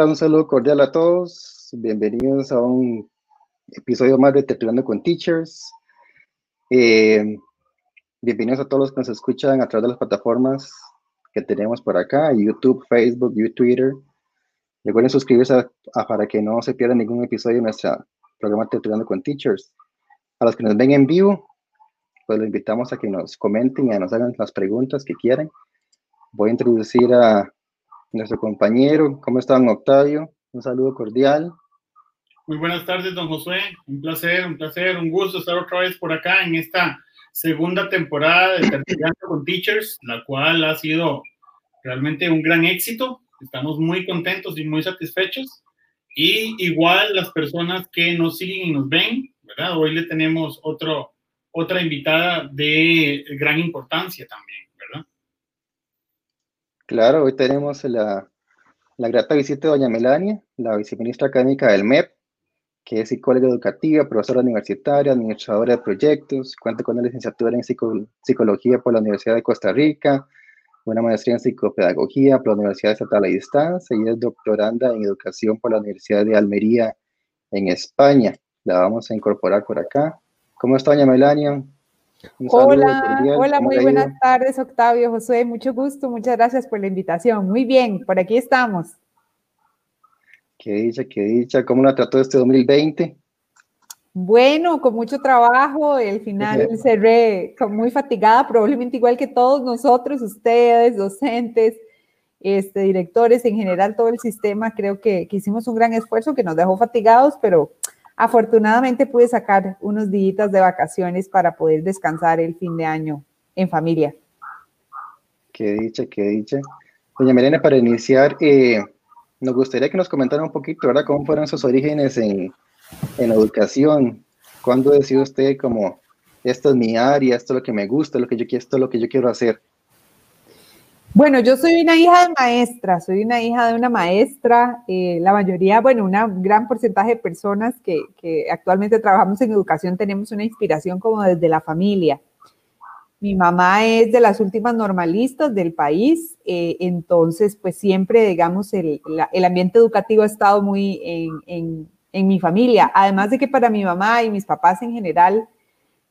Hola, un saludo cordial a todos. Bienvenidos a un episodio más de Tertuliando con Teachers. Eh, bienvenidos a todos los que nos escuchan a través de las plataformas que tenemos por acá, YouTube, Facebook, YouTube, Twitter. Recuerden suscribirse para que no se pierda ningún episodio de nuestro programa Tertuliando con Teachers. A los que nos ven en vivo, pues los invitamos a que nos comenten y a nos hagan las preguntas que quieran. Voy a introducir a nuestro compañero. ¿Cómo están, Octavio? Un saludo cordial. Muy buenas tardes, don Josué. Un placer, un placer, un gusto estar otra vez por acá en esta segunda temporada de Tertuliando con Teachers, la cual ha sido realmente un gran éxito. Estamos muy contentos y muy satisfechos. Y igual las personas que nos siguen y nos ven, ¿verdad? Hoy le tenemos otro, otra invitada de gran importancia también. Claro, hoy tenemos la, grata visita de doña Melania, la viceministra académica del MEP, que es psicóloga educativa, profesora universitaria, administradora de proyectos, cuenta con una licenciatura en psicología por la Universidad de Costa Rica, una maestría en psicopedagogía por la Universidad Estatal a Distancia y es doctoranda en educación por la Universidad de Almería en España. La vamos a incorporar por acá. ¿Cómo está, doña Melania? Hola, hola, muy buenas tardes, Octavio, José, mucho gusto, muchas gracias por la invitación. Muy bien, por aquí estamos. Qué dicha, qué dicha. ¿Cómo la trató este 2020? Bueno, con mucho trabajo, el final cerré muy fatigada, probablemente igual que todos nosotros, ustedes, docentes, este, directores, en general todo el sistema, creo que, que hicimos un gran esfuerzo que nos dejó fatigados, pero Afortunadamente pude sacar unos días de vacaciones para poder descansar el fin de año en familia. Qué dicha, qué dicha. Doña Melena, para iniciar, eh, nos gustaría que nos comentara un poquito, ¿verdad? ¿Cómo fueron sus orígenes en, en educación? ¿Cuándo decidió usted como, esto es mi área, esto es lo que me gusta, lo que yo, esto es lo que yo quiero hacer? Bueno, yo soy una hija de maestra, soy una hija de una maestra. Eh, la mayoría, bueno, un gran porcentaje de personas que, actualmente trabajamos en educación tenemos una inspiración como desde la familia. Mi mamá es de las últimas normalistas del país, eh, entonces pues siempre, digamos, el, ambiente educativo ha estado muy en, en mi familia. Además de que para mi mamá y mis papás en general,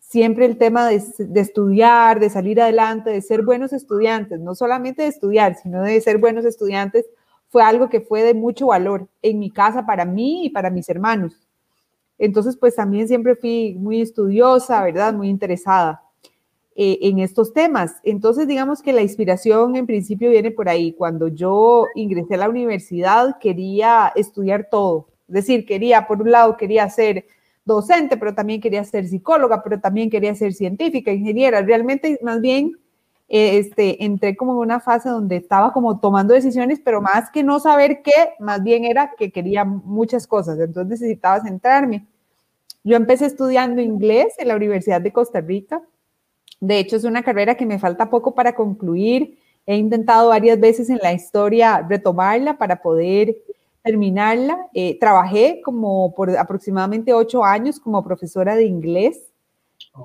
siempre el tema de, estudiar, de salir adelante, de ser buenos estudiantes, no solamente de estudiar, sino de ser buenos estudiantes, fue algo que fue de mucho valor en mi casa para mí y para mis hermanos. Entonces, pues también siempre fui muy estudiosa, ¿verdad? Muy interesada eh, en estos temas. Entonces, digamos que la inspiración en principio viene por ahí. Cuando yo ingresé a la universidad, quería estudiar todo. Es decir, quería, por un lado, quería ser docente, pero también quería ser psicóloga, pero también quería ser científica, ingeniera. Realmente, más bien, eh, este, entré como en una fase donde estaba como tomando decisiones, pero más que no saber qué, más bien era que quería muchas cosas, entonces necesitaba centrarme. Yo empecé estudiando inglés en la Universidad de Costa Rica. De hecho, es una carrera que me falta poco para concluir. He intentado varias veces en la historia retomarla para poder terminarla. Eh, trabajé como por aproximadamente ocho años como profesora de inglés.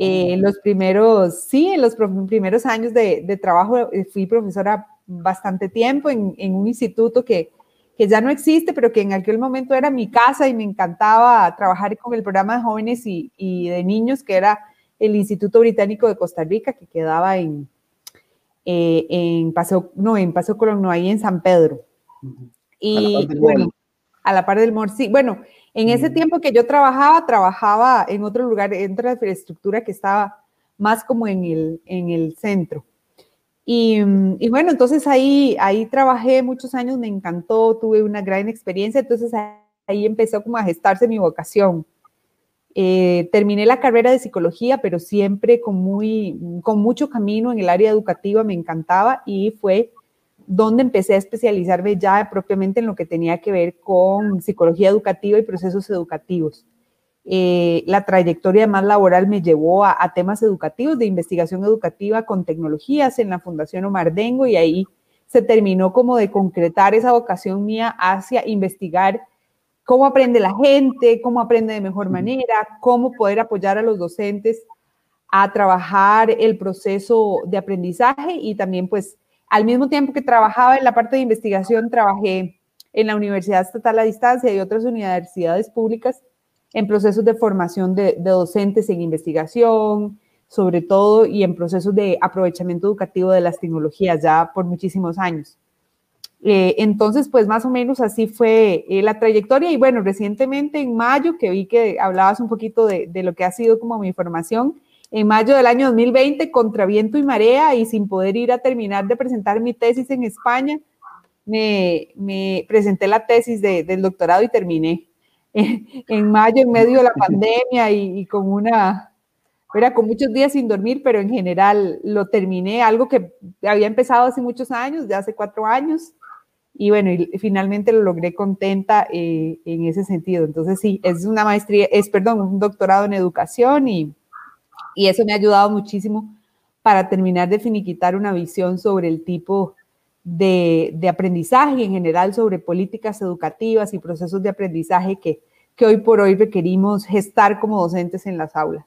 Eh, en los primeros, sí, en los primeros años de, trabajo eh, fui profesora bastante tiempo en, un instituto que, que, ya no existe, pero que en aquel momento era mi casa y me encantaba trabajar con el programa de jóvenes y, de niños, que era el Instituto Británico de Costa Rica, que quedaba en, en Paseo, no, en Paseo Colón, no, ahí en San Pedro. Y bueno, a la par del MOR, sí. Bueno, en ese tiempo que yo trabajaba, trabajaba en otro lugar, en otra infraestructura que estaba más como en el, en el centro. Y, y, bueno, entonces ahí, ahí trabajé muchos años, me encantó, tuve una gran experiencia, entonces ahí empezó como a gestarse mi vocación. Eh, terminé la carrera de psicología, pero siempre con, muy, con mucho camino en el área educativa, me encantaba y fue donde empecé a especializarme ya propiamente en lo que tenía que ver con psicología educativa y procesos educativos. Eh, la trayectoria más laboral me llevó a, temas educativos, de investigación educativa con tecnologías en la Fundación Omar Dengo y ahí se terminó como de concretar esa vocación mía hacia investigar cómo aprende la gente, cómo aprende de mejor manera, cómo poder apoyar a los docentes a trabajar el proceso de aprendizaje y también pues al mismo tiempo que trabajaba en la parte de investigación, trabajé en la Universidad Estatal a Distancia y otras universidades públicas en procesos de formación de, docentes en investigación, sobre todo, y en procesos de aprovechamiento educativo de las tecnologías ya por muchísimos años. Eh, entonces, pues más o menos así fue eh, la trayectoria. Y bueno, recientemente en mayo, que vi que hablabas un poquito de, de, lo que ha sido como mi formación, en mayo del año 2020, contra viento y marea y sin poder ir a terminar de presentar mi tesis en España, me, me presenté la tesis de, del doctorado y terminé en, mayo, en medio de la pandemia y, y con una, era con muchos días sin dormir, pero en general lo terminé, algo que había empezado hace muchos años, ya hace cuatro años, y bueno, y finalmente lo logré contenta eh, en ese sentido. Entonces sí, es una maestría, es, perdón, un doctorado en educación y, y eso me ha ayudado muchísimo para terminar de finiquitar una visión sobre el tipo de, de, aprendizaje en general, sobre políticas educativas y procesos de aprendizaje que, que hoy por hoy requerimos gestar como docentes en las aulas.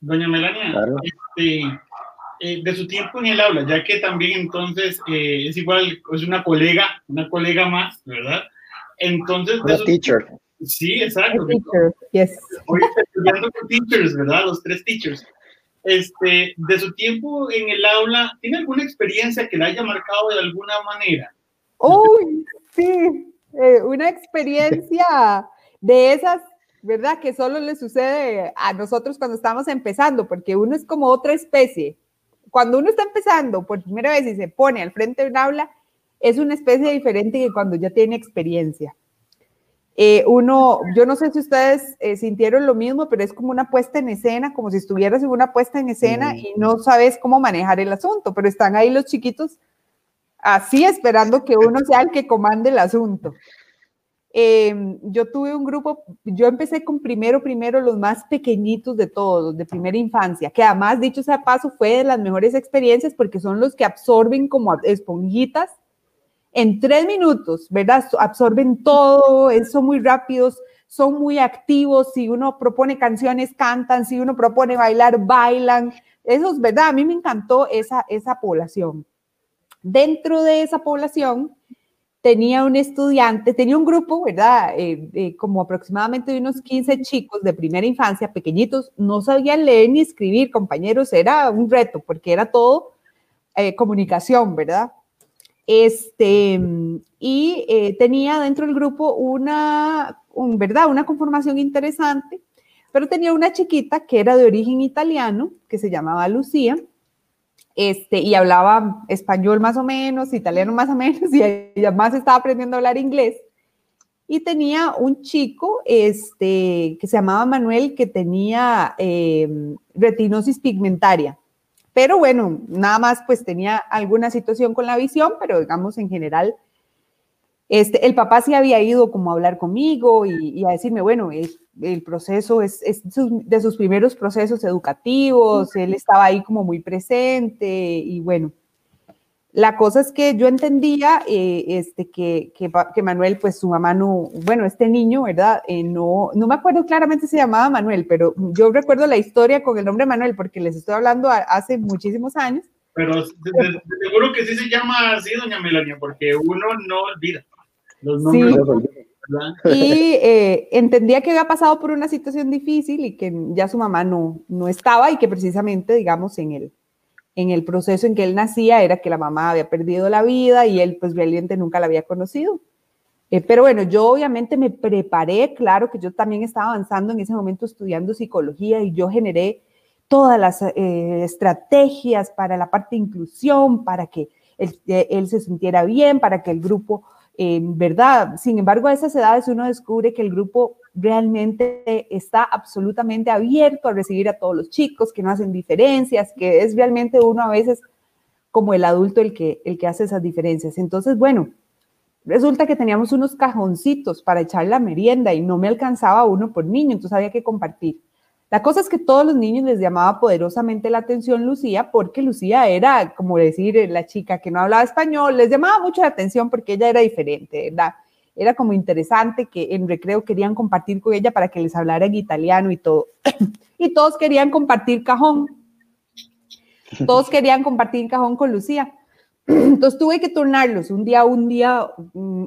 Doña Melania, este, eh, de su tiempo en el aula, ya que también entonces eh, es igual, es una colega, una colega más, ¿verdad? Entonces, de teacher. Sí, exacto. Yes. Hoy estudiando con teachers, ¿verdad? Los tres teachers. Este, de su tiempo en el aula, ¿tiene alguna experiencia que la haya marcado de alguna manera? Uy, sí, eh, una experiencia de esas, ¿verdad? Que solo le sucede a nosotros cuando estamos empezando, porque uno es como otra especie cuando uno está empezando por primera vez y se pone al frente de un aula, es una especie diferente que cuando ya tiene experiencia. Eh, uno, yo no sé si ustedes eh, sintieron lo mismo, pero es como una puesta en escena, como si estuvieras en una puesta en escena y no sabes cómo manejar el asunto, pero están ahí los chiquitos así esperando que uno sea el que comande el asunto. Em, yo tuve un grupo, yo empecé con primero, primero los más pequeñitos de todos, de primera infancia, que además, dicho sea paso, fue de las mejores experiencias porque son los que absorben como esponjitas en tres minutos, ¿verdad? Absorben todo, son muy rápidos, son muy activos, si uno propone canciones, cantan, si uno propone bailar, bailan. Eso es verdad, a mí me encantó esa, esa población. Dentro de esa población, tenía un estudiante, tenía un grupo, ¿verdad? Eh, como aproximadamente de unos 15 chicos de primera infancia, pequeñitos, no sabían leer ni escribir, compañeros, era un reto porque era todo eh, comunicación, ¿verdad? Este, y eh, tenía dentro del grupo una, ¿verdad? Una conformación interesante, pero tenía una chiquita que era de origen italiano, que se llamaba Lucía, este, y hablaba español más o menos, italiano más o menos, y ella más estaba aprendiendo a hablar inglés. Y tenía un chico este, que se llamaba Manuel que tenía em, retinosis pigmentaria. Pero bueno, nada más pues tenía alguna situación con la visión, pero digamos en general este, el papá sí había ido como a hablar conmigo y, a decirme, bueno, el proceso es, de sus primeros procesos educativos, él estaba ahí como muy presente y bueno, la cosa es que yo entendía eh, este, que, que, Manuel, pues su mamá no, bueno, este niño, ¿verdad? Eh, no, no me acuerdo claramente si se llamaba Manuel, pero yo recuerdo la historia con el nombre Manuel porque les estoy hablando hace muchísimos años. Pero seguro que sí se llama así, doña Melania, porque uno no olvida. Y eh, entendía que había pasado por una situación difícil y que ya su mamá no, no estaba y que precisamente, digamos, en el, en el proceso en que él nacía era que la mamá había perdido la vida y él pues realmente nunca la había conocido. Eh, pero bueno, yo obviamente me preparé, claro que yo también estaba avanzando en ese momento estudiando psicología y yo generé todas las eh, estrategias para la parte de inclusión, para que él, él se sintiera bien, para que el grupo ¿verdad? Sin embargo, a esas edades uno descubre que el grupo realmente está absolutamente abierto a recibir a todos los chicos, que no hacen diferencias, que es realmente uno a veces como el adulto el que, el que hace esas diferencias. Entonces, bueno, resulta que teníamos unos cajoncitos para echar la merienda y no me alcanzaba uno por niño, entonces había que compartir. La cosa es que todos los niños les llamaba poderosamente la atención Lucía porque Lucía era, como decir, la chica que no hablaba español, les llamaba mucho la atención porque ella era diferente, ¿verdad? Era como interesante que en recreo querían compartir con ella para que les hablara en italiano y todo. y todos querían compartir cajón. Todos querían compartir cajón con Lucía. Entonces tuve que turnarlos. Un día, un día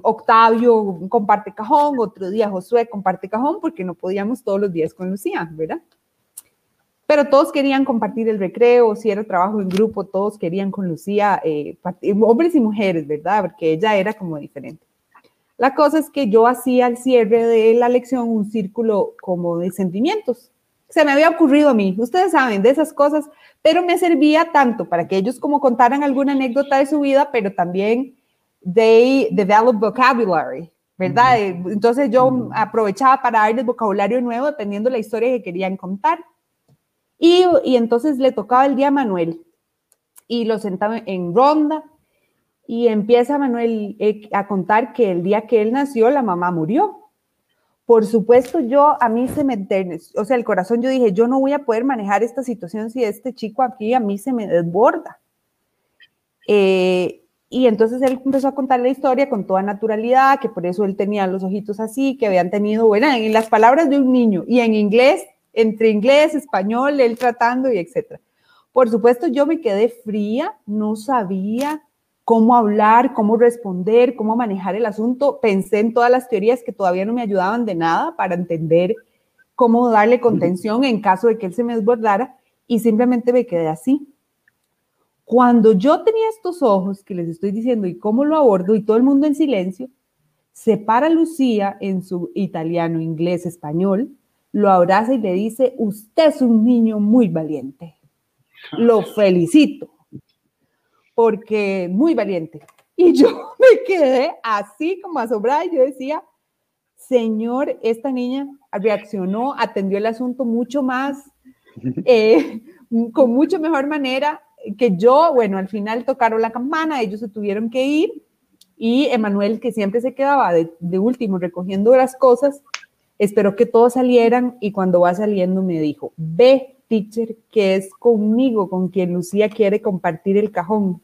Octavio comparte cajón, otro día Josué comparte cajón, porque no podíamos todos los días con Lucía, ¿verdad? Pero todos querían compartir el recreo, si era trabajo en grupo, todos querían con Lucía, eh, hombres y mujeres, ¿verdad? Porque ella era como diferente. La cosa es que yo hacía al cierre de la lección un círculo como de sentimientos. Se me había ocurrido a mí, ustedes saben, de esas cosas pero me servía tanto para que ellos como contaran alguna anécdota de su vida, pero también they develop vocabulary, ¿verdad? Entonces yo aprovechaba para darles vocabulario nuevo dependiendo de la historia que querían contar. Y, y entonces le tocaba el día a Manuel y lo sentaba en ronda y empieza Manuel eh, a contar que el día que él nació la mamá murió. Por supuesto, yo a mí se me, o sea, el corazón, yo dije, yo no voy a poder manejar esta situación si este chico aquí a mí se me desborda. Eh, y entonces él empezó a contar la historia con toda naturalidad, que por eso él tenía los ojitos así, que habían tenido, bueno, en las palabras de un niño y en inglés, entre inglés, español, él tratando y etcétera. Por supuesto, yo me quedé fría, no sabía cómo hablar, cómo responder, cómo manejar el asunto. Pensé en todas las teorías que todavía no me ayudaban de nada para entender cómo darle contención en caso de que él se me desbordara y simplemente me quedé así. Cuando yo tenía estos ojos que les estoy diciendo y cómo lo abordo y todo el mundo en silencio, se para Lucía en su italiano, inglés, español, lo abraza y le dice, usted es un niño muy valiente. Lo felicito porque muy valiente. Y yo me quedé así como asombrada y yo decía, Señor, esta niña reaccionó, atendió el asunto mucho más, eh, con mucho mejor manera que yo. Bueno, al final tocaron la campana, ellos se tuvieron que ir y Emanuel, que siempre se quedaba de, de último recogiendo las cosas, esperó que todos salieran y cuando va saliendo me dijo, ve teacher que es conmigo, con quien Lucía quiere compartir el cajón.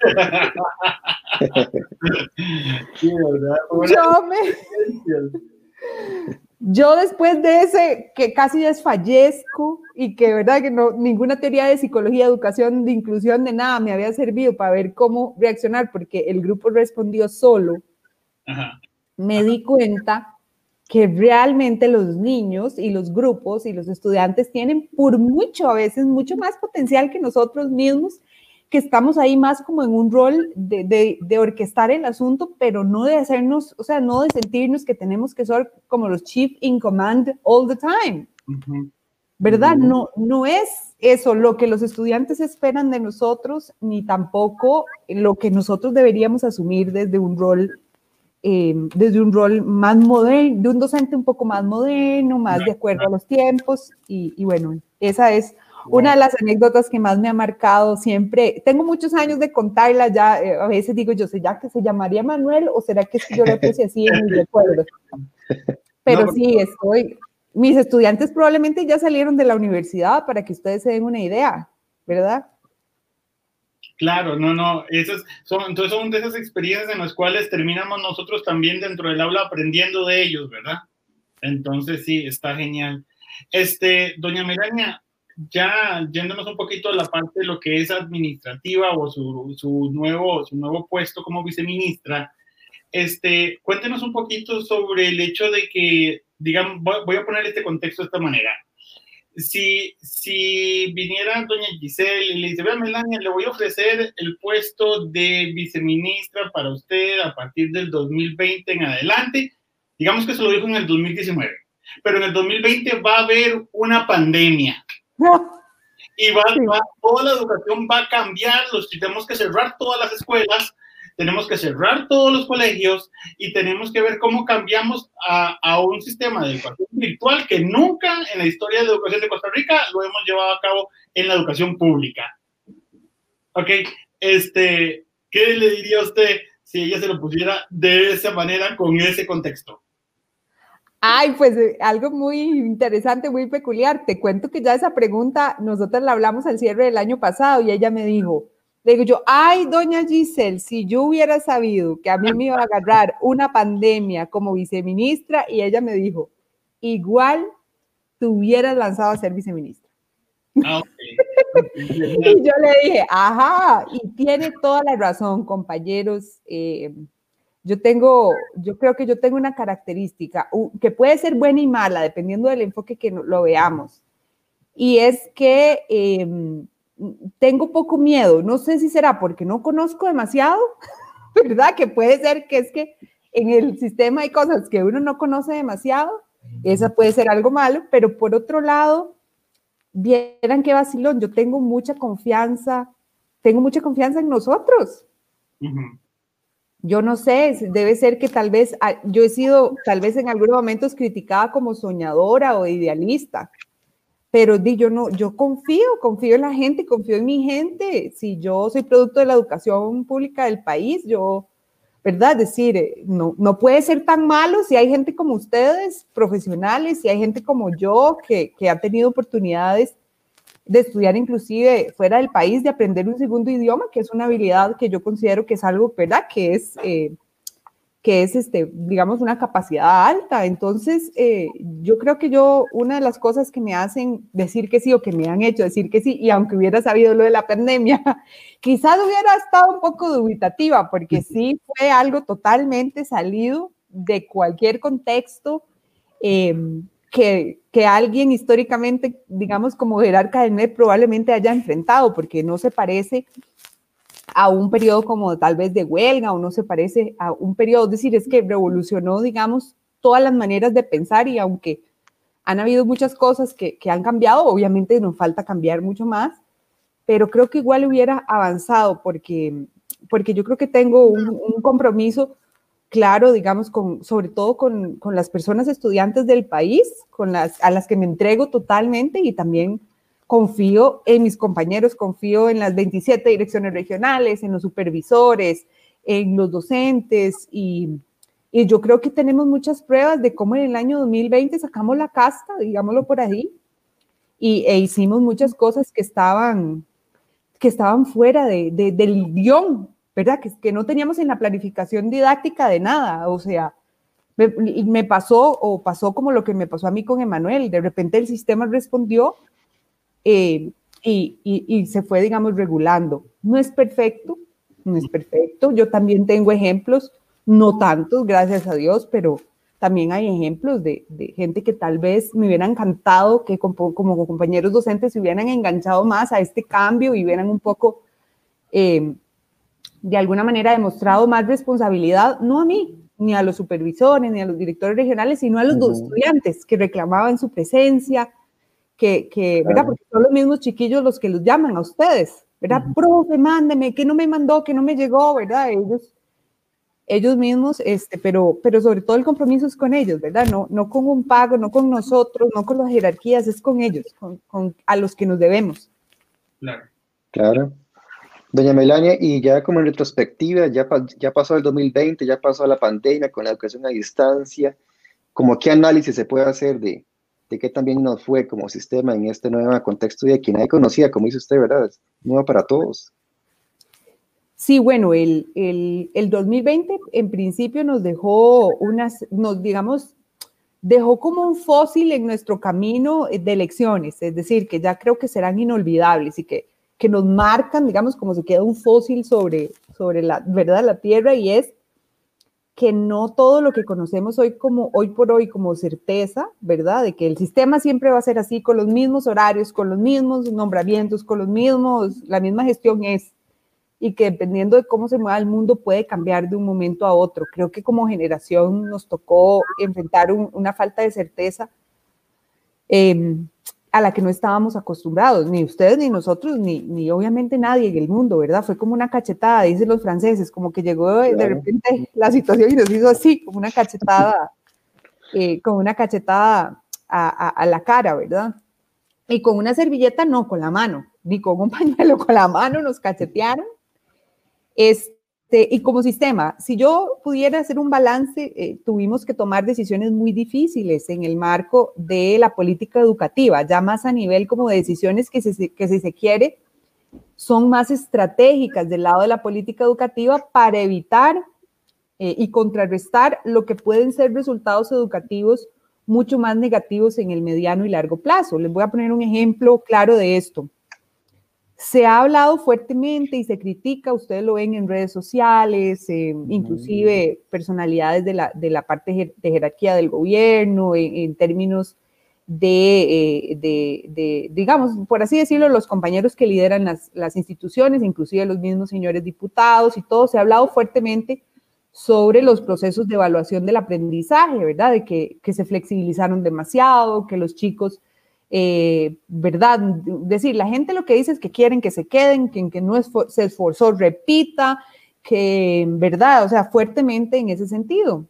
yo, después de ese, que casi desfallezco y que verdad que no, ninguna teoría de psicología, educación, de inclusión, de nada me había servido para ver cómo reaccionar, porque el grupo respondió solo, me di cuenta que realmente los niños y los grupos y los estudiantes tienen por mucho, a veces mucho más potencial que nosotros mismos, que estamos ahí más como en un rol de, de, orquestar el asunto, pero no de hacernos, o sea, no de sentirnos que tenemos que ser como los chief in command all the time. ¿Verdad? No, no es eso lo que los estudiantes esperan de nosotros, ni tampoco lo que nosotros deberíamos asumir desde un rol eh, desde un rol más moderno, de un docente un poco más moderno, más de acuerdo a los tiempos. Y, bueno, esa es una de las anécdotas que más me ha marcado siempre. Tengo muchos años de contarla ya, eh, a veces digo yo, sé ya que se llamaría Manuel o será que yo le puse así en mi recuerdo? Pero sí, estoy, mis estudiantes probablemente ya salieron de la universidad para que ustedes se den una idea, ¿verdad? Claro, no, no, esas son, entonces son de esas experiencias en las cuales terminamos nosotros también dentro del aula aprendiendo de ellos, ¿verdad? Entonces sí, está genial. Este, doña Melania, ya yéndonos un poquito a la parte de lo que es administrativa o su, su, nuevo, su nuevo puesto como viceministra, este, cuéntenos un poquito sobre el hecho de que, digamos, voy a poner este contexto de esta manera si, si viniera doña Giselle y le dice, vea Melania, le voy a ofrecer el puesto de viceministra para usted a partir del 2020 en adelante, digamos que se lo dijo en el 2019, pero en el 2020 va a haber una pandemia. Y va, va, toda la educación va a cambiar, los, tenemos que cerrar todas las escuelas, tenemos que cerrar todos los colegios y tenemos que ver cómo cambiamos a, a, un sistema de educación virtual que nunca en la historia de la educación de Costa Rica lo hemos llevado a cabo en la educación pública. Ok, este, ¿qué le diría a usted si ella se lo pusiera de esa manera con ese contexto? Ay, pues eh, algo muy interesante, muy peculiar. Te cuento que ya esa pregunta nosotros la hablamos al cierre del año pasado y ella me dijo, le digo yo, ay, doña Giselle, si yo hubiera sabido que a mí me iba a agarrar una pandemia como viceministra, y ella me dijo, igual te hubieras lanzado a ser viceministra. Ah, y yo le dije, ajá, y tiene toda la razón, compañeros. Eh, yo tengo, yo creo que yo tengo una característica que puede ser buena y mala, dependiendo del enfoque que lo veamos. Y es que em, tengo poco miedo. No sé si será porque no conozco demasiado, ¿verdad? Que puede ser que es que en el sistema hay cosas que uno no conoce demasiado. Esa puede ser algo malo, pero por otro lado, vieran qué vacilón, yo tengo mucha confianza, tengo mucha confianza en nosotros. Yo no sé, debe ser que tal vez ah, yo he sido, tal vez en algunos momentos criticada como soñadora o idealista, pero di, yo no, yo confío, confío en la gente, confío en mi gente. Si yo soy producto de la educación pública del país, yo ¿verdad? Decir, eh, no, no puede ser tan malo si hay gente como ustedes, profesionales, si hay gente como yo que, que ha tenido oportunidades de estudiar inclusive fuera del país, de aprender un segundo idioma, que es una habilidad que yo considero que es algo, ¿verdad? Que es eh, que es, este, digamos, una capacidad alta. Entonces, eh, yo creo que yo, una de las cosas que me hacen decir que sí o que me han hecho decir que sí, y aunque hubiera sabido lo de la pandemia, quizás hubiera estado un poco dubitativa, porque sí fue algo totalmente salido de cualquier contexto em, que, que alguien históricamente, digamos, como jerarca del MED probablemente haya enfrentado, porque no se parece a un periodo como tal vez de huelga o no se parece a un periodo, es decir, es que revolucionó, digamos, todas las maneras de pensar y aunque han habido muchas cosas que, que han cambiado, obviamente nos falta cambiar mucho más, pero creo que igual hubiera avanzado porque, porque yo creo que tengo un, un compromiso claro, digamos, con, sobre todo con, con, las personas estudiantes del país, con las, a las que me entrego totalmente y también confío en mis compañeros, confío en las 27 direcciones regionales, en los supervisores, en los docentes y, y, yo creo que tenemos muchas pruebas de cómo en el año 2020 sacamos la casta, digámoslo por ahí, y, e hicimos muchas cosas que estaban, que estaban fuera de, de, del guion, ¿verdad? Que, que no teníamos en la planificación didáctica de nada, o sea, me, me pasó o pasó como lo que me pasó a mí con Emanuel, de repente el sistema respondió eh, y, y, se fue, digamos, regulando. No es perfecto, no es perfecto. Yo también tengo ejemplos, no tantos, gracias a Dios, pero también hay ejemplos de, de gente que tal vez me hubiera encantado que como, como, compañeros docentes se hubieran enganchado más a este cambio y hubieran un poco, eh, de alguna manera, demostrado más responsabilidad, no a mí, ni a los supervisores, ni a los directores regionales, sino a los dos estudiantes que reclamaban su presencia, que, ¿verdad? Porque son los mismos chiquillos los que los llaman a ustedes, ¿verdad? Profe, mándeme, que no me mandó, que no me llegó, ¿verdad? Ellos, ellos mismos, este, pero, pero sobre todo el compromiso es con ellos, ¿verdad? No, no con un pago, no con nosotros, no con las jerarquías, es con ellos, con, con a los que nos debemos. Claro. Claro. Doña Melania, y ya como en retrospectiva, ya, ya pasó el 2020, ya pasó la pandemia con la educación a distancia, ¿como qué análisis se puede hacer de, de qué también nos fue como sistema en este nuevo contexto y a quien nadie conocía, como dice usted, ¿verdad? Es nuevo para todos. Sí, bueno, el, el, el 2020 en principio nos dejó unas, nos digamos, dejó como un fósil en nuestro camino de elecciones, es decir, que ya creo que serán inolvidables y que, que nos marcan, digamos, como se queda un fósil sobre, sobre la verdad la tierra y es que no todo lo que conocemos hoy como hoy por hoy como certeza, ¿verdad? De que el sistema siempre va a ser así con los mismos horarios, con los mismos nombramientos, con los mismos, la misma gestión es y que dependiendo de cómo se mueva el mundo puede cambiar de un momento a otro. Creo que como generación nos tocó enfrentar una falta de certeza. Eh, a la que no estábamos acostumbrados, ni ustedes, ni nosotros, ni, ni obviamente nadie en el mundo, ¿verdad? Fue como una cachetada, dicen los franceses, como que llegó de, repente la situación y nos hizo así, como una cachetada, eh, como una cachetada a, a, la cara, ¿verdad? Y con una servilleta, no, con la mano, ni con un pañuelo, con la mano nos cachetearon. Este, este, y como sistema, si yo pudiera hacer un balance, eh, tuvimos que tomar decisiones muy difíciles en el marco de la política educativa, ya más a nivel como de decisiones que, que si se quiere son más estratégicas del lado de la política educativa para evitar eh, y contrarrestar lo que pueden ser resultados educativos mucho más negativos en el mediano y largo plazo. Les voy a poner un ejemplo claro de esto. Se ha hablado fuertemente y se critica, ustedes lo ven en redes sociales, eh, inclusive personalidades de la, de la parte de jerarquía del gobierno, en, términos de, eh, de, de, digamos, por así decirlo, los compañeros que lideran las, las instituciones, inclusive los mismos señores diputados y todo, se ha hablado fuertemente sobre los procesos de evaluación del aprendizaje, ¿verdad? De que, se flexibilizaron demasiado, que los chicos, eh, ¿verdad? Decir, la gente lo que dice es que quieren que se queden, que, no se esforzó, repita, que, ¿verdad? O sea, fuertemente en ese sentido.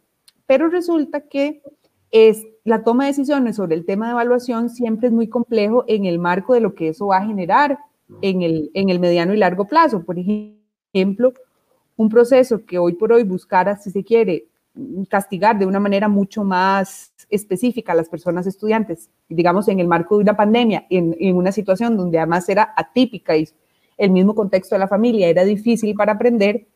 Pero resulta que es, la toma de decisiones sobre el tema de evaluación siempre es muy complejo en el marco de lo que eso va a generar en el, en el mediano y largo plazo. Por ejemplo, un proceso que hoy por hoy buscara, si se quiere, castigar de una manera mucho más específica a las personas estudiantes, digamos en el marco de una pandemia, en, una situación donde además era atípica y el mismo contexto de la familia era difícil para aprender,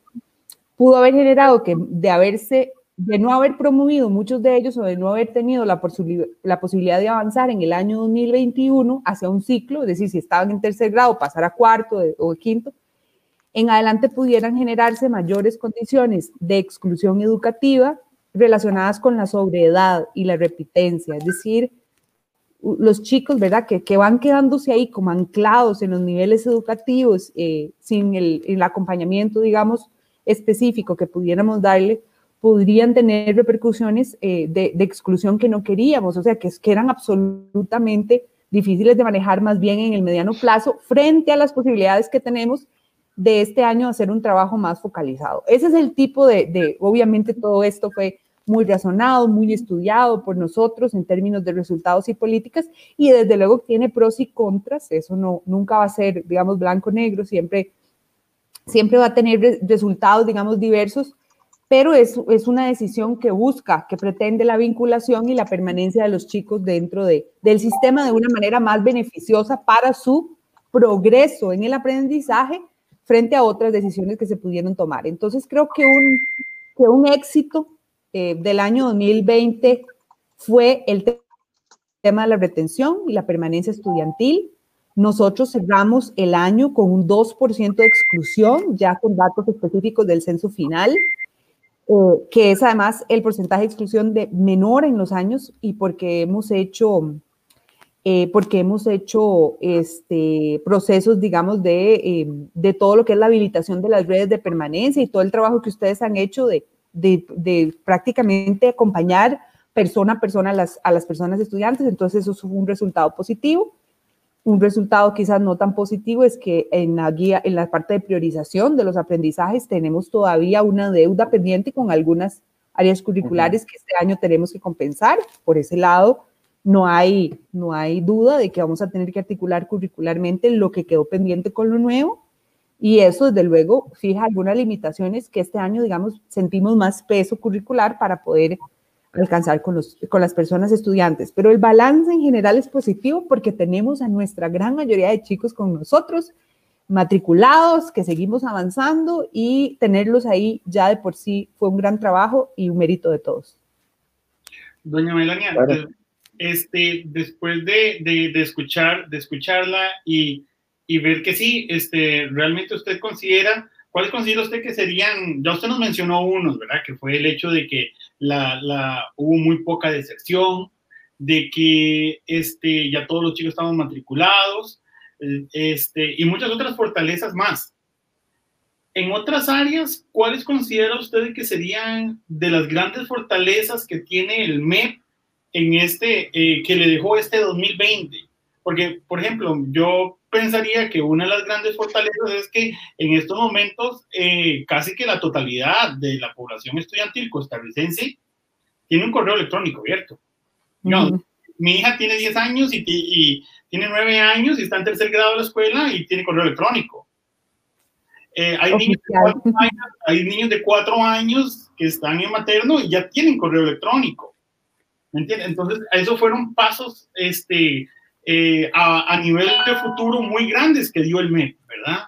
pudo haber generado que de haberse, de no haber promovido muchos de ellos o de no haber tenido la posibilidad de avanzar en el año 2021 hacia un ciclo, es decir, si estaban en tercer grado, pasar a cuarto o quinto, en adelante pudieran generarse mayores condiciones de exclusión educativa relacionadas con la sobriedad y la repitencia, es decir, los chicos, ¿verdad? Que, que van quedándose ahí como anclados en los niveles educativos eh, sin el, acompañamiento, digamos, específico que pudiéramos darle, podrían tener repercusiones eh, de, de, exclusión que no queríamos, o sea, que, que eran absolutamente difíciles de manejar más bien en el mediano plazo frente a las posibilidades que tenemos de este año hacer un trabajo más focalizado. Ese es el tipo de, obviamente todo esto fue muy razonado, muy estudiado por nosotros en términos de resultados y políticas y desde luego tiene pros y contras, eso no, nunca va a ser, digamos, blanco-negro, siempre, siempre va a tener resultados, digamos, diversos, pero es, es una decisión que busca, que pretende la vinculación y la permanencia de los chicos dentro de, del sistema de una manera más beneficiosa para su progreso en el aprendizaje frente a otras decisiones que se pudieron tomar. Entonces creo que un, que un éxito eh, del año 2020 fue el tema de la retención y la permanencia estudiantil. Nosotros cerramos el año con un 2% de exclusión, ya con datos específicos del censo final, eh, que es además el porcentaje de exclusión de menor en los años y porque hemos hecho eh, porque hemos hecho este, procesos, digamos, de, eh, de, todo lo que es la habilitación de las redes de permanencia y todo el trabajo que ustedes han hecho de, de, de prácticamente acompañar persona a persona a las, a las personas estudiantes. Entonces, eso fue un resultado positivo. Un resultado quizás no tan positivo es que en la guía, en la parte de priorización de los aprendizajes, tenemos todavía una deuda pendiente con algunas áreas curriculares que este año tenemos que compensar. Por ese lado, no hay, no hay duda de que vamos a tener que articular curricularmente lo que quedó pendiente con lo nuevo. Y eso, desde luego, fija algunas limitaciones que este año, digamos, sentimos más peso curricular para poder alcanzar con, los, con las personas estudiantes. Pero el balance en general es positivo porque tenemos a nuestra gran mayoría de chicos con nosotros, matriculados, que seguimos avanzando y tenerlos ahí ya de por sí fue un gran trabajo y un mérito de todos. Doña Melania, este, después de, escuchar, de escucharla y, ver que sí, este, realmente usted considera, ¿cuáles considera usted que serían, ya usted nos mencionó unos, ¿verdad? Que fue el hecho de que la, hubo muy poca deserción, de que este, ya todos los chicos estaban matriculados, este, y muchas otras fortalezas más. En otras áreas, ¿cuáles considera usted que serían de las grandes fortalezas que tiene el MEP en este, eh, que le dejó este 2020. Porque, por ejemplo, yo pensaría que una de las grandes fortalezas es que en estos momentos eh, casi que la totalidad de la población estudiantil costarricense tiene un correo electrónico abierto. Mi hija tiene 10 años y, y, tiene 9 años y está en tercer grado de la escuela y tiene correo electrónico. Eh, hay, niños años, hay niños de 4 años que están en materno y ya tienen correo electrónico. ¿Me entiendes? Entonces, esos fueron pasos este, eh, a, a, nivel de futuro muy grandes que dio el MEP, ¿verdad?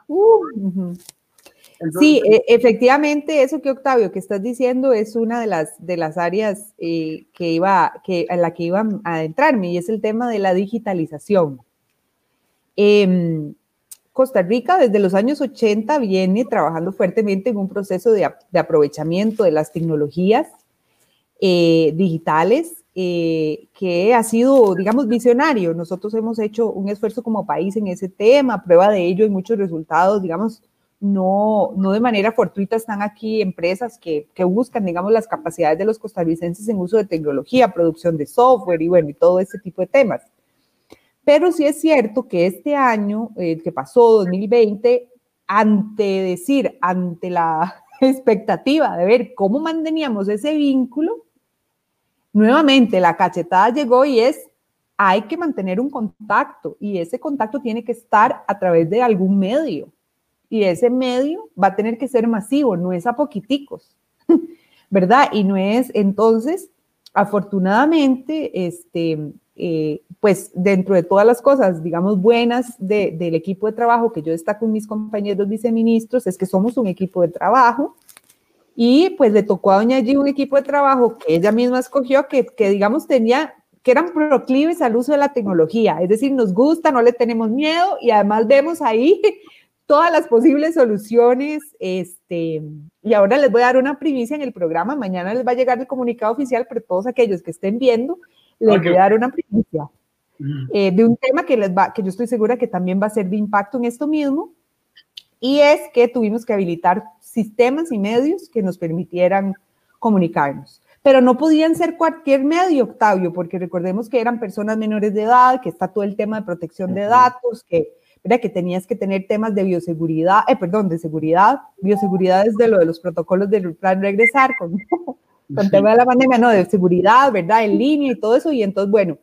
sí, e, efectivamente, eso que Octavio que estás diciendo es una de las, de las áreas eh, que iba, que, en la que iba a adentrarme y es el tema de la digitalización. Em, Costa Rica desde los años 80 viene trabajando fuertemente en un proceso de, aprovechamiento de las tecnologías eh, digitales eh, que ha sido, digamos, visionario. Nosotros hemos hecho un esfuerzo como país en ese tema, prueba de ello y muchos resultados, digamos, no, no de manera fortuita están aquí empresas que, que, buscan, digamos, las capacidades de los costarricenses en uso de tecnología, producción de software y bueno, y todo ese tipo de temas. Pero sí es cierto que este año, el que pasó, 2020, ante decir, ante la expectativa de ver cómo manteníamos ese vínculo, nuevamente la cachetada llegó y es, hay que mantener un contacto y ese contacto tiene que estar a través de algún medio y ese medio va a tener que ser masivo, no es a poquiticos, ¿verdad? Y no es, entonces, afortunadamente, este, eh, pues dentro de todas las cosas, digamos, buenas del equipo de trabajo que yo destaco con mis compañeros viceministros, es que somos un equipo de trabajo y pues le tocó a doña G un equipo de trabajo que ella misma escogió, que, que digamos tenía que eran proclives al uso de la tecnología, es decir, nos gusta, no le tenemos miedo y además vemos ahí todas las posibles soluciones. Este, y ahora les voy a dar una primicia en el programa. Mañana les va a llegar el comunicado oficial, pero todos aquellos que estén viendo, les voy a dar una primicia eh, de un tema que, les va, que yo estoy segura que también va a ser de impacto en esto mismo. Y es que tuvimos que habilitar sistemas y medios que nos permitieran comunicarnos. Pero no podían ser cualquier medio, Octavio, porque recordemos que eran personas menores de edad, que está todo el tema de protección de datos, que que tenías que tener temas de bioseguridad, eh, perdón, de seguridad, bioseguridad es de lo de los protocolos del plan regresar con, con tema de la pandemia, no, de seguridad, ¿verdad? En línea y todo eso, y entonces, bueno,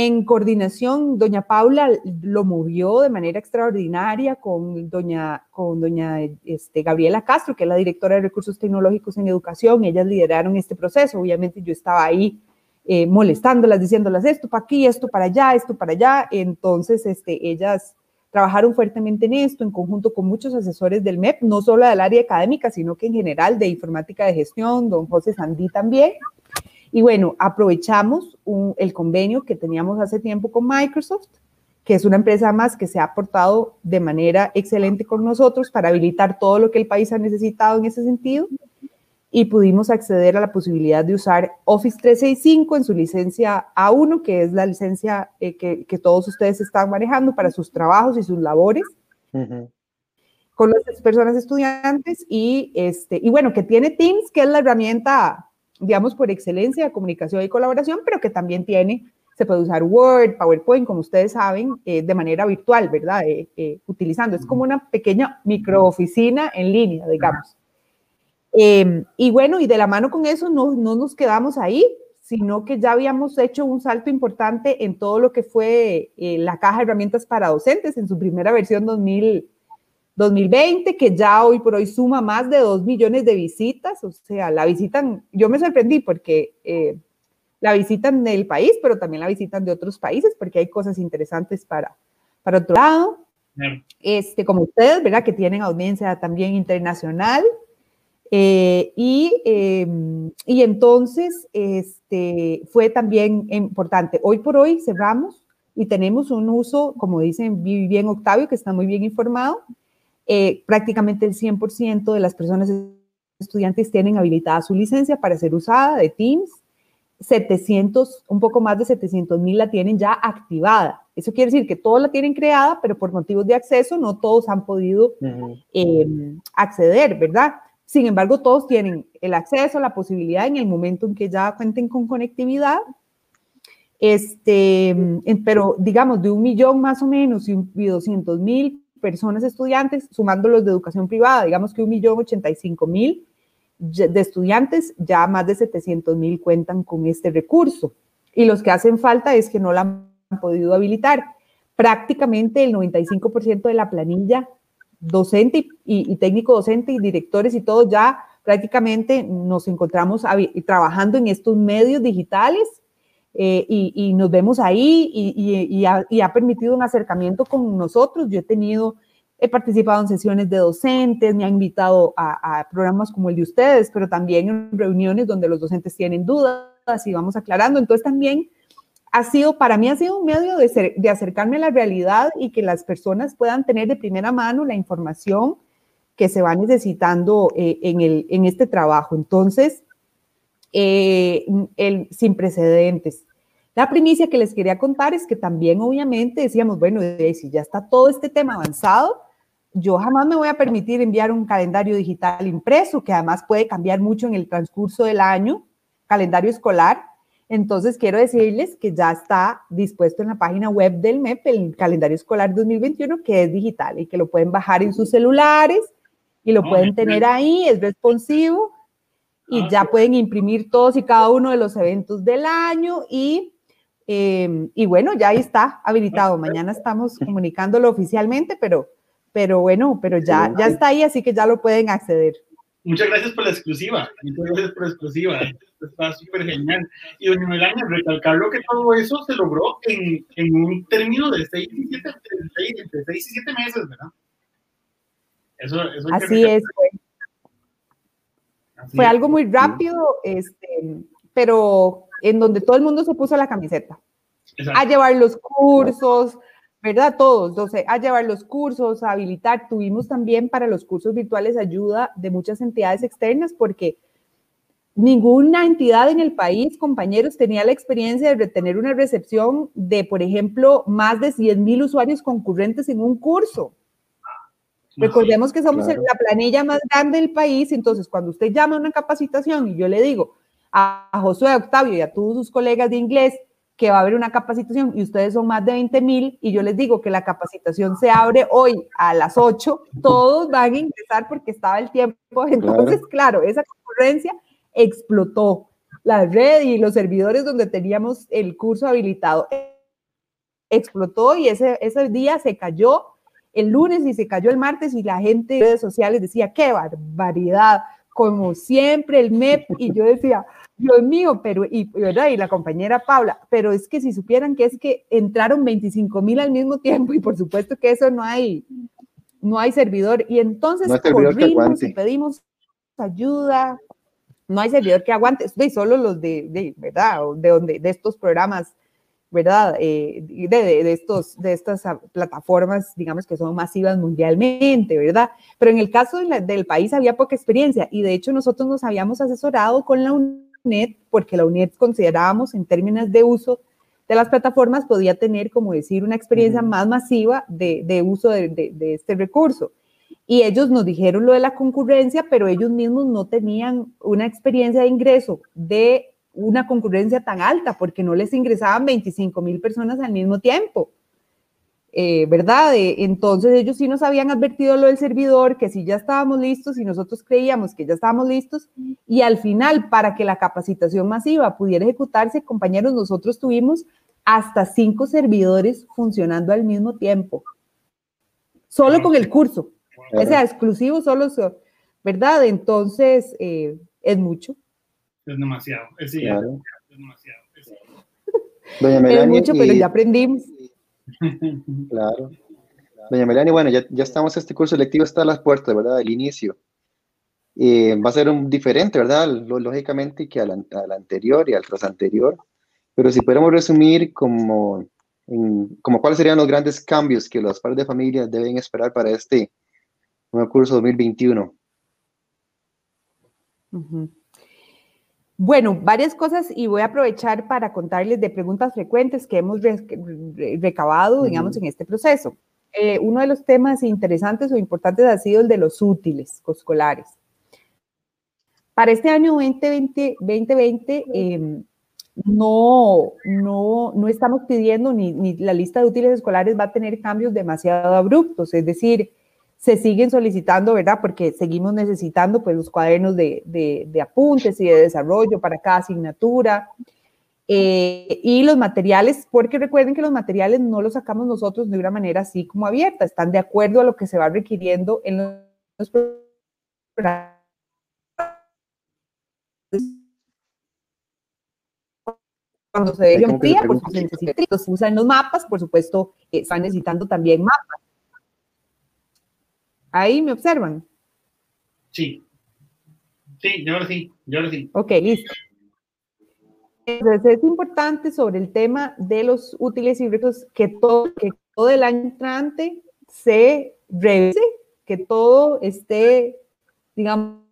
en coordinación, doña Paula lo movió de manera extraordinaria con doña, con doña este, Gabriela Castro, que es la directora de recursos tecnológicos en educación. Ellas lideraron este proceso. Obviamente yo estaba ahí eh, molestándolas, diciéndolas esto para aquí, esto para allá, esto para allá. Entonces, este, ellas trabajaron fuertemente en esto en conjunto con muchos asesores del MEP, no solo del área académica, sino que en general de informática de gestión, don José Sandí también. Y bueno, aprovechamos el convenio que teníamos hace tiempo con Microsoft, que es una empresa más que se ha aportado de manera excelente con nosotros para habilitar todo lo que el país ha necesitado en ese sentido y pudimos acceder a la posibilidad de usar Office 365 en su licencia A1, que es la licencia eh, que, que, todos ustedes están manejando para sus trabajos y sus labores. con las personas estudiantes y, este, y bueno, que tiene Teams, que es la herramienta, digamos, por excelencia de comunicación y colaboración, pero que también tiene, se puede usar Word, PowerPoint, como ustedes saben, eh, de manera virtual, ¿verdad? Eh, utilizando, es como una pequeña microoficina en línea, digamos. Em, y bueno, y de la mano con eso no, no nos quedamos ahí, sino que ya habíamos hecho un salto importante en todo lo que fue eh, la caja de herramientas para docentes en su primera versión 2000, 2020, que ya hoy por hoy suma más de 2 millones de visitas, o sea, la visitan, yo me sorprendí porque eh, la visitan del país, pero también la visitan de otros países, porque hay cosas interesantes para, para otro lado. Este, como ustedes, ¿verdad? Que tienen audiencia también internacional. Eh, y, em, y, entonces este, fue también importante. Hoy por hoy cerramos y tenemos un uso, como dicen bien Octavio, que está muy bien informado. Eh, prácticamente el 100% de las personas estudiantes tienen habilitada su licencia para ser usada de Teams. 700, un poco más de 700 mil la tienen ya activada. Eso quiere decir que todos la tienen creada, pero por motivos de acceso no todos han podido em, acceder, ¿verdad? Sin embargo, todos tienen el acceso, la posibilidad en el momento en que ya cuenten con conectividad. Este, pero digamos, de un millón más o menos y, doscientos mil personas estudiantes, sumando los de educación privada, digamos que un millón ochenta y cinco mil de estudiantes, ya más de 700 mil cuentan con este recurso. Y los que hacen falta es que no la han podido habilitar. Prácticamente el 95% de la planilla docente y, técnico docente y directores y todo, ya prácticamente nos encontramos trabajando en estos medios digitales eh, y, nos vemos ahí y, ha, permitido un acercamiento con nosotros. Yo he tenido He participado en sesiones de docentes, me han invitado a, programas como el de ustedes, pero también en reuniones donde los docentes tienen dudas y vamos aclarando. Entonces también ha sido, para mí ha sido un medio de, de acercarme a la realidad y que las personas puedan tener de primera mano la información que se va necesitando eh, en, el, en este trabajo. Entonces, eh, el, sin precedentes. La primicia que les quería contar es que también obviamente decíamos, bueno, si ya está todo este tema avanzado, yo jamás me voy a permitir enviar un calendario digital impreso, que además puede cambiar mucho en el transcurso del año, calendario escolar. Entonces, quiero decirles que ya está dispuesto en la página web del MEP el calendario escolar 2021, que es digital y que lo pueden bajar en sus celulares y lo pueden tener ahí, es responsivo y ah, ya pueden imprimir todos y cada uno de los eventos del año y em, y bueno, ya ahí está habilitado. Mañana estamos comunicándolo oficialmente, pero pero bueno, pero ya, ya está ahí, así que ya lo pueden acceder. Muchas gracias por la exclusiva, muchas gracias por la exclusiva, está súper genial. Y doña Melania, recalcarlo que todo eso se logró en, en un término de 6 y 7, entre 6 y 7 meses, ¿verdad? Eso, eso así es. Fue algo muy rápido, este, pero en donde todo el mundo se puso la camiseta. A llevar los cursos, ¿verdad? Todos, entonces, a llevar los cursos, a habilitar. Tuvimos también para los cursos virtuales ayuda de muchas entidades externas porque ninguna entidad en el país, compañeros, tenía la experiencia de retener una recepción de, por ejemplo, más de 100 mil usuarios concurrentes en un curso. Recordemos que somos la planilla más grande del país, entonces cuando usted llama a una capacitación y yo le digo a Josué Octavio y a todos sus colegas de inglés, que va a haber una capacitación y ustedes son más de 20 mil y yo les digo que la capacitación se abre hoy a las 8, todos van a ingresar porque estaba el tiempo. Entonces, claro, esa concurrencia explotó. La red y los servidores donde teníamos el curso habilitado explotó y ese, ese día se cayó el lunes y se cayó el martes y la gente en redes sociales decía, qué barbaridad, como siempre el MEP y yo decía, Dios mío, pero, y, ¿verdad? y la compañera Paula, pero es que si supieran que es que entraron 25 mil al mismo tiempo y por supuesto que eso no hay, no hay servidor. Y entonces corrimos y pedimos ayuda. No hay servidor que aguante, de solo los de, de, ¿verdad? De, donde, de estos programas, ¿verdad? Eh, de, de, estos, de estas plataformas, digamos que son masivas mundialmente, ¿verdad? Pero en el caso del país había poca experiencia y de hecho nosotros nos habíamos asesorado con la UNED, porque la UNED considerábamos en términos de uso de las plataformas podía tener, como decir, una experiencia más masiva de, de uso de, de, este recurso. Y ellos nos dijeron lo de la concurrencia, pero ellos mismos no tenían una experiencia de ingreso de una concurrencia tan alta, porque no les ingresaban 25 mil personas al mismo tiempo. Eh, ¿verdad? entonces ellos sí nos habían advertido lo del servidor, que sí ya estábamos listos y nosotros creíamos que ya estábamos listos. Y al final, para que la capacitación masiva pudiera ejecutarse, compañeros, nosotros tuvimos hasta cinco servidores funcionando al mismo tiempo, solo con el curso, o sea, exclusivo, solo, ¿verdad? Entonces, eh, es mucho. Es demasiado, es, demasiado. Es, mucho, pero ya aprendimos. Claro. Doña Melania, bueno, ya, ya estamos, este curso electivo está a las puertas, ¿verdad? El inicio. Eh, va a ser un diferente, ¿verdad? Lógicamente que al, al, anterior y al tras anterior. Pero si podemos resumir como, como cuáles serían los grandes cambios que los padres de familia deben esperar para este nuevo curso 2021. Uh bueno, varias cosas y voy a aprovechar para contarles de preguntas frecuentes que hemos recabado, digamos, en este proceso. Eh, uno de los temas interesantes o importantes ha sido el de los útiles escolares. Para este año 2020, 2020 em, no, no, no estamos pidiendo ni, ni la lista de útiles escolares va a tener cambios demasiado abruptos, es decir, se siguen solicitando, ¿verdad? Porque seguimos necesitando pues los cuadernos de, de, apuntes y de desarrollo para cada asignatura. Eh, y los materiales, porque recuerden que los materiales no los sacamos nosotros de una manera así como abierta, están de acuerdo a lo que se va requiriendo en los programas. Cuando se ve pues se necesita, usan los mapas, por supuesto, eh, están necesitando también mapas Ahí me observan. Sí. Sí, yo ahora sí, yo ahora sí. Ok, listo. Entonces es importante sobre el tema de los útiles y recursos que todo, que todo el año entrante se revise, que todo esté, digamos,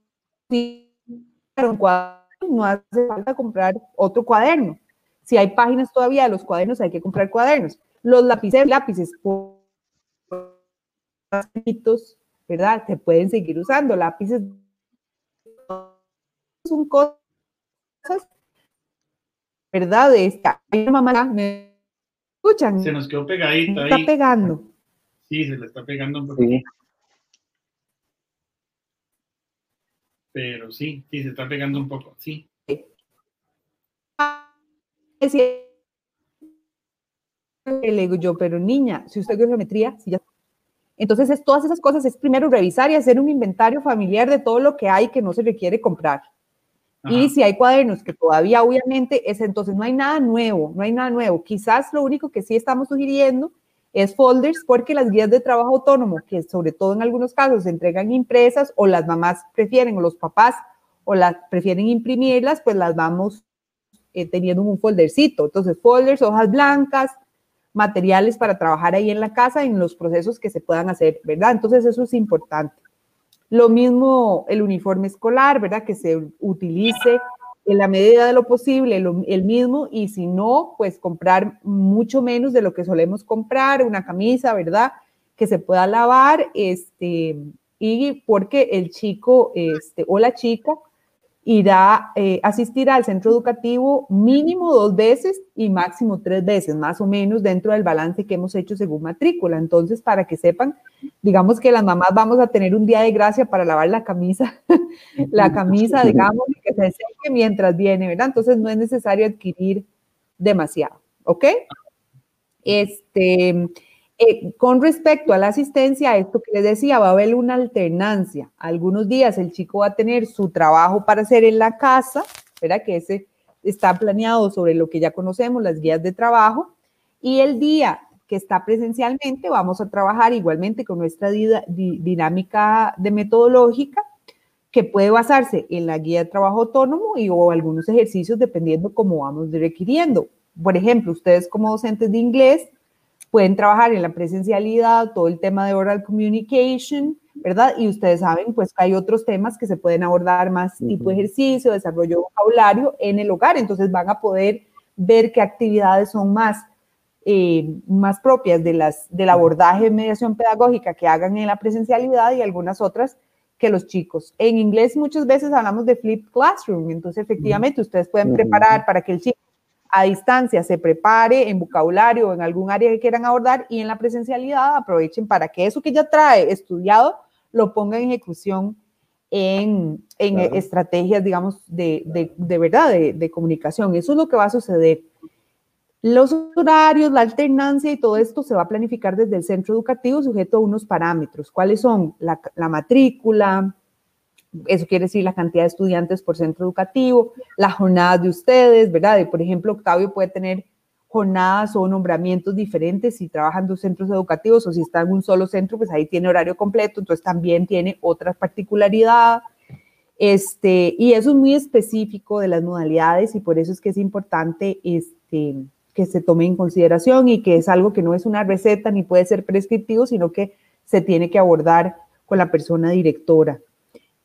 un cuaderno, no hace falta comprar otro cuaderno. Si hay páginas todavía de los cuadernos, hay que comprar cuadernos. Los lápices, lápices, ¿verdad? Se pueden seguir usando. Lápices son cosas, ¿verdad? Esta, mamá, ¿me escuchan? Se nos quedó pegadita ahí. Está pegando. Sí, se le está pegando un poquito. Pero sí, sí, se está pegando un poco, sí. Le digo yo, pero niña, si usted ve geometría, si ya... Entonces, es, todas esas cosas es primero revisar y hacer un inventario familiar de todo lo que hay que no se requiere comprar. Y si hay cuadernos que todavía, obviamente, es entonces no hay nada nuevo, no hay nada nuevo. Quizás lo único que sí estamos sugiriendo es folders porque las guías de trabajo autónomo, que sobre todo en algunos casos se entregan impresas o las mamás prefieren o los papás o las prefieren imprimirlas, pues las vamos eh, teniendo en un foldercito. Entonces, folders, hojas blancas, materiales para trabajar ahí en la casa en los procesos que se puedan hacer, ¿verdad? Entonces, eso es importante. Lo mismo el uniforme escolar, ¿verdad? Que se utilice en la medida de lo posible el mismo y si no, pues comprar mucho menos de lo que solemos comprar, una camisa, ¿verdad? Que se pueda lavar, este, y porque el chico este, o la chica irá, eh, asistirá al centro educativo mínimo dos veces y máximo tres veces, más o menos dentro del balance que hemos hecho según matrícula. Entonces, para que sepan, digamos que las mamás vamos a tener un día de gracia para lavar la camisa, la camisa, digamos, que se seque mientras viene, ¿verdad? Entonces, no es necesario adquirir demasiado, ¿ok? Este, eh, con respecto a la asistencia, esto que les decía, va a haber una alternancia. Algunos días el chico va a tener su trabajo para hacer en la casa, ¿verdad? Que ese está planeado sobre lo que ya conocemos, las guías de trabajo. Y el día que está presencialmente, vamos a trabajar igualmente con nuestra dinámica de metodológica, que puede basarse en la guía de trabajo autónomo y o algunos ejercicios dependiendo cómo vamos requiriendo. Por ejemplo, ustedes como docentes de inglés, pueden trabajar en la presencialidad, todo el tema de oral communication, ¿verdad? Y ustedes saben, pues que hay otros temas que se pueden abordar más tipo ejercicio, desarrollo vocabulario en el hogar, entonces van a poder ver qué actividades son más, eh, más propias de las, del abordaje de mediación pedagógica que hagan en la presencialidad y algunas otras que los chicos. En inglés muchas veces hablamos de flip classroom, entonces efectivamente ustedes pueden preparar para que el chico a distancia se prepare en vocabulario o en algún área que quieran abordar y en la presencialidad aprovechen para que eso que ya trae estudiado lo ponga en ejecución en, estrategias, digamos, de, verdad, de, comunicación. Eso es lo que va a suceder. Los horarios, la alternancia y todo esto se va a planificar desde el centro educativo sujeto a unos parámetros. ¿Cuáles son? La, la matrícula, eso quiere decir la cantidad de estudiantes por centro educativo, la jornada de ustedes, ¿verdad? por ejemplo, Octavio puede tener jornadas o nombramientos diferentes si trabaja en dos centros educativos o si está en un solo centro, pues ahí tiene horario completo, entonces también tiene otras particularidades. Este, y eso es muy específico de las modalidades y por eso es que es importante este, que se tome en consideración y que es algo que no es una receta ni puede ser prescriptivo, sino que se tiene que abordar con la persona directora.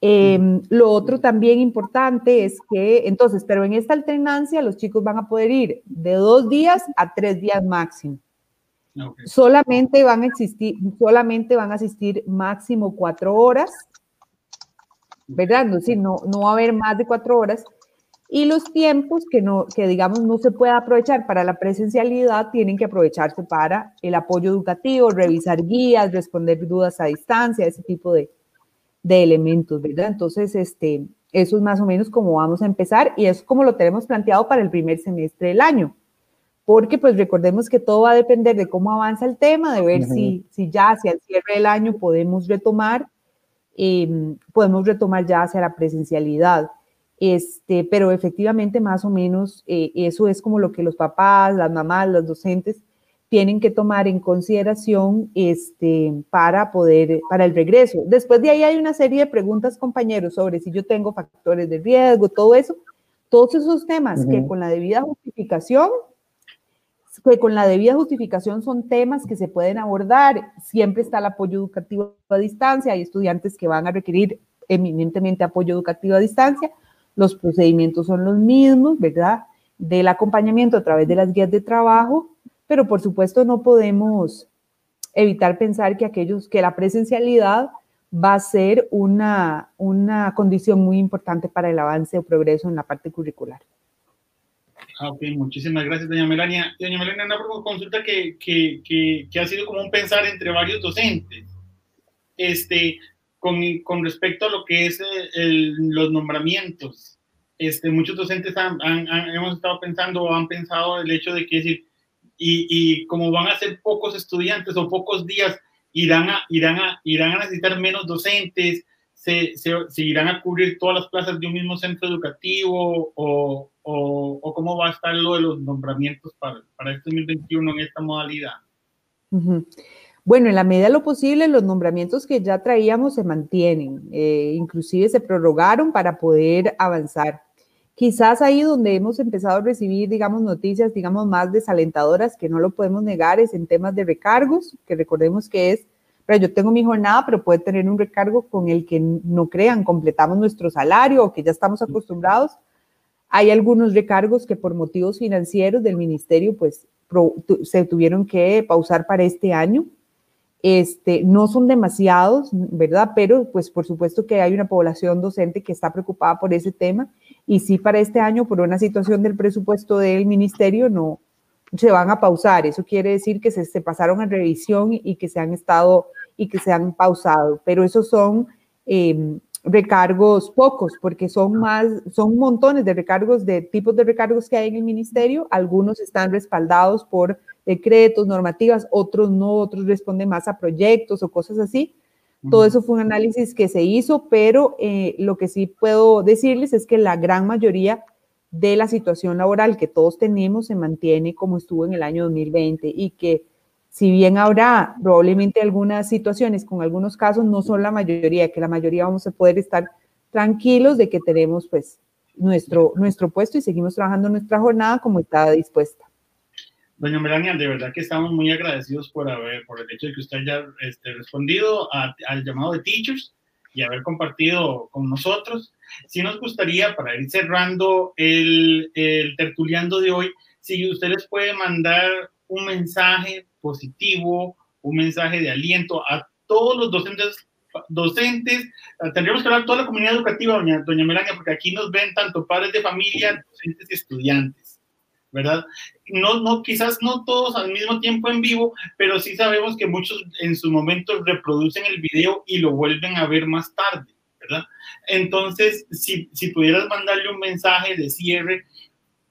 Em, lo otro también importante es que, entonces, pero en esta alternancia los chicos van a poder ir de dos días a tres días máximo. Solamente van a existir, solamente van a asistir máximo cuatro horas, ¿verdad? No, no, no va a haber más de cuatro horas. Y los tiempos que, no, que digamos no se pueda aprovechar para la presencialidad tienen que aprovecharse para el apoyo educativo, revisar guías, responder dudas a distancia, ese tipo de, de elementos, ¿verdad? Entonces, este, eso es más o menos como vamos a empezar y es como lo tenemos planteado para el primer semestre del año. Porque pues recordemos que todo va a depender de cómo avanza el tema, de ver si, si ya hacia el cierre del año podemos retomar, em, podemos retomar ya hacia la presencialidad. Este, pero efectivamente más o menos eh, eso es como lo que los papás, las mamás, los docentes tienen que tomar en consideración este, para poder, para el regreso. Después de ahí hay una serie de preguntas, compañeros, sobre si yo tengo factores de riesgo, todo eso, todos esos temas que con la debida justificación, que con la debida justificación son temas que se pueden abordar. Siempre está el apoyo educativo a distancia, hay estudiantes que van a requerir eminentemente apoyo educativo a distancia, los procedimientos son los mismos, ¿verdad? Del acompañamiento a través de las guías de trabajo pero por supuesto no podemos evitar pensar que aquellos, que la presencialidad va a ser una, una condición muy importante para el avance o progreso en la parte curricular. Ah, ok, muchísimas gracias, doña Melania. Doña Melania, una consulta que, que, que, que, ha sido como un pensar entre varios docentes. Este, con, con respecto a lo que es el, los nombramientos, este, muchos docentes han, han, hemos estado pensando o han pensado el hecho de que decir, y, como van a ser pocos estudiantes o pocos días, irán a, irán a, irán a necesitar menos docentes, se, se, irán a cubrir todas las plazas de un mismo centro educativo o, o, cómo va a estar lo de los nombramientos para, para este 2021 en esta modalidad. Bueno, en la medida de lo posible, los nombramientos que ya traíamos se mantienen, eh, inclusive se prorrogaron para poder avanzar. Quizás ahí donde hemos empezado a recibir, digamos, noticias, digamos, más desalentadoras, que no lo podemos negar, es en temas de recargos, que recordemos que es, pero yo tengo mi jornada, pero puede tener un recargo con el que no crean, completamos nuestro salario o que ya estamos acostumbrados. Hay algunos recargos que por motivos financieros del ministerio, pues, se tuvieron que pausar para este año. Este, no son demasiados, ¿verdad? Pero pues por supuesto que hay una población docente que está preocupada por ese tema y sí para este año por una situación del presupuesto del ministerio no se van a pausar. Eso quiere decir que se, pasaron a revisión y que se han estado y que se han pausado, pero esos son em, recargos pocos porque son más, son montones de recargos, de tipos de recargos que hay en el ministerio. Algunos están respaldados por decretos, normativas, otros no, otros responden más a proyectos o cosas así. Todo eso fue un análisis que se hizo, pero eh, lo que sí puedo decirles es que la gran mayoría de la situación laboral que todos tenemos se mantiene como estuvo en el año 2020 y que si bien habrá probablemente algunas situaciones con algunos casos, no son la mayoría, que la mayoría vamos a poder estar tranquilos de que tenemos pues nuestro, nuestro puesto y seguimos trabajando nuestra jornada como estaba dispuesta. Doña Melania, de verdad que estamos muy agradecidos por, el hecho de que usted haya este, respondido al llamado de Teachers y haber compartido con nosotros. Sí nos gustaría, para ir cerrando el, el tertuliando de hoy, si usted les puede mandar un mensaje positivo, un mensaje de aliento a todos los docentes docentes, tendríamos que hablar toda la comunidad educativa, doña, doña Melania, porque aquí nos ven tanto padres de familia, docentes y estudiantes. ¿Verdad? No, no, quizás no todos al mismo tiempo en vivo, pero sí sabemos que muchos en su momento reproducen el video y lo vuelven a ver más tarde, ¿verdad? Entonces, si, si pudieras mandarle un mensaje de cierre,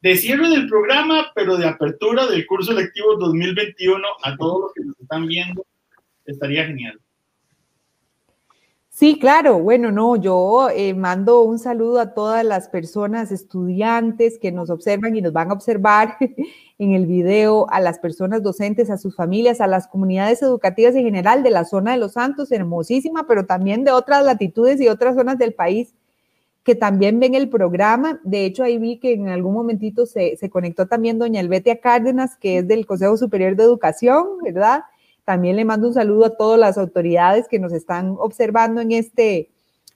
de cierre del programa, pero de apertura del curso lectivo 2021 a todos los que nos están viendo, estaría genial. Sí, claro. Bueno, no, yo eh, mando un saludo a todas las personas, estudiantes que nos observan y nos van a observar en el video, a las personas docentes, a sus familias, a las comunidades educativas en general de la zona de Los Santos, hermosísima, pero también de otras latitudes y otras zonas del país que también ven el programa. De hecho, ahí vi que en algún momentito se, se conectó también doña Elvetia Cárdenas, que es del Consejo Superior de Educación, ¿verdad? También le mando un saludo a todas las autoridades que nos están observando en este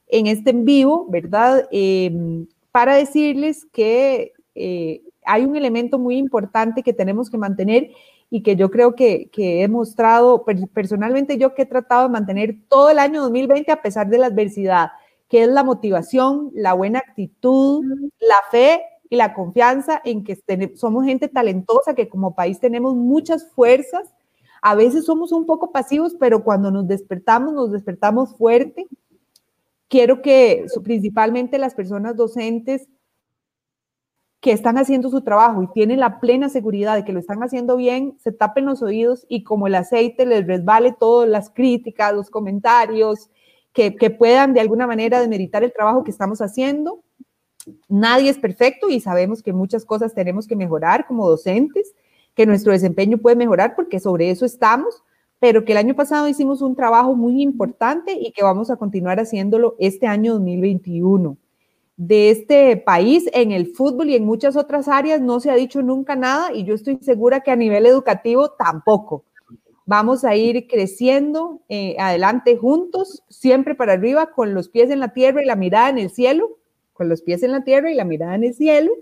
en, este en vivo, ¿verdad? Em, para decirles que eh, hay un elemento muy importante que tenemos que mantener y que yo creo que, que, he mostrado, personalmente yo que he tratado de mantener todo el año 2020 a pesar de la adversidad, que es la motivación, la buena actitud, la fe y la confianza en que somos gente talentosa, que como país tenemos muchas fuerzas a veces somos un poco pasivos, pero cuando nos despertamos, nos despertamos fuerte. Quiero que principalmente las personas docentes que están haciendo su trabajo y tienen la plena seguridad de que lo están haciendo bien, se tapen los oídos y como el aceite les resbale todas las críticas, los comentarios, que, que puedan de alguna manera demeritar el trabajo que estamos haciendo. Nadie es perfecto y sabemos que muchas cosas tenemos que mejorar como docentes que nuestro desempeño puede mejorar porque sobre eso estamos, pero que el año pasado hicimos un trabajo muy importante y que vamos a continuar haciéndolo este año 2021. De este país en el fútbol y en muchas otras áreas no se ha dicho nunca nada y yo estoy segura que a nivel educativo tampoco. Vamos a ir creciendo eh, adelante juntos, siempre para arriba, con los pies en la tierra y la mirada en el cielo, con los pies en la tierra y la mirada en el cielo,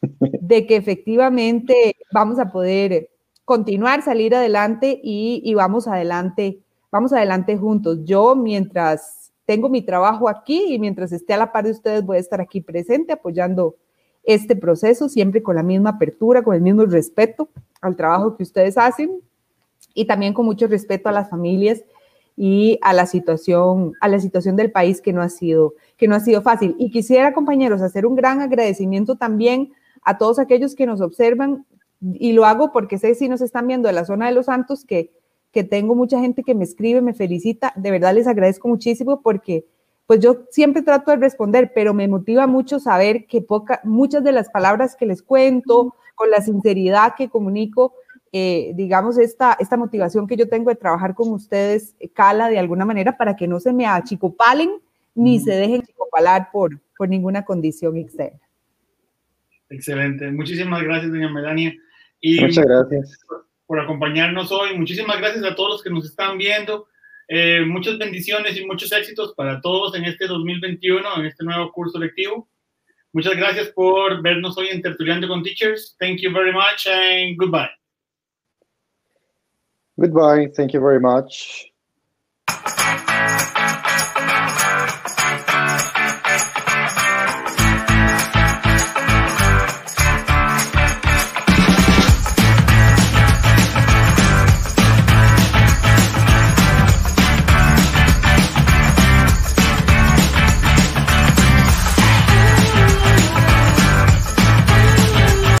de que efectivamente vamos a poder continuar, salir adelante y, vamos adelante, vamos adelante juntos. Yo mientras tengo mi trabajo aquí y mientras esté a la par de ustedes voy a estar aquí presente apoyando este proceso, siempre con la misma apertura, con el mismo respeto al trabajo que ustedes hacen y también con mucho respeto a las familias y a la situación, a la situación del país que no ha sido, que no ha sido fácil. Y quisiera, compañeros, hacer un gran agradecimiento también a todos aquellos que nos observan y lo hago porque sé si nos están viendo de la zona de Los Santos que, que tengo mucha gente que me escribe, me felicita. De verdad les agradezco muchísimo porque pues yo siempre trato de responder, pero me motiva mucho saber que poca, muchas de las palabras que les cuento, con la sinceridad que comunico, eh, digamos, esta, esta motivación que yo tengo de trabajar con ustedes eh, cala de alguna manera para que no se me achicopalen ni se dejen achicopalar por, por ninguna condición externa. Excelente. Muchísimas gracias, doña Melania. Y Muchas gracias. Por, acompañarnos hoy. Muchísimas gracias a todos los que nos están viendo. Eh, muchas bendiciones y muchos éxitos para todos en este 2021, en este nuevo curso lectivo. Muchas gracias por vernos hoy en Tertuliando con Teachers. Thank you very much and goodbye. Goodbye. Thank you very much.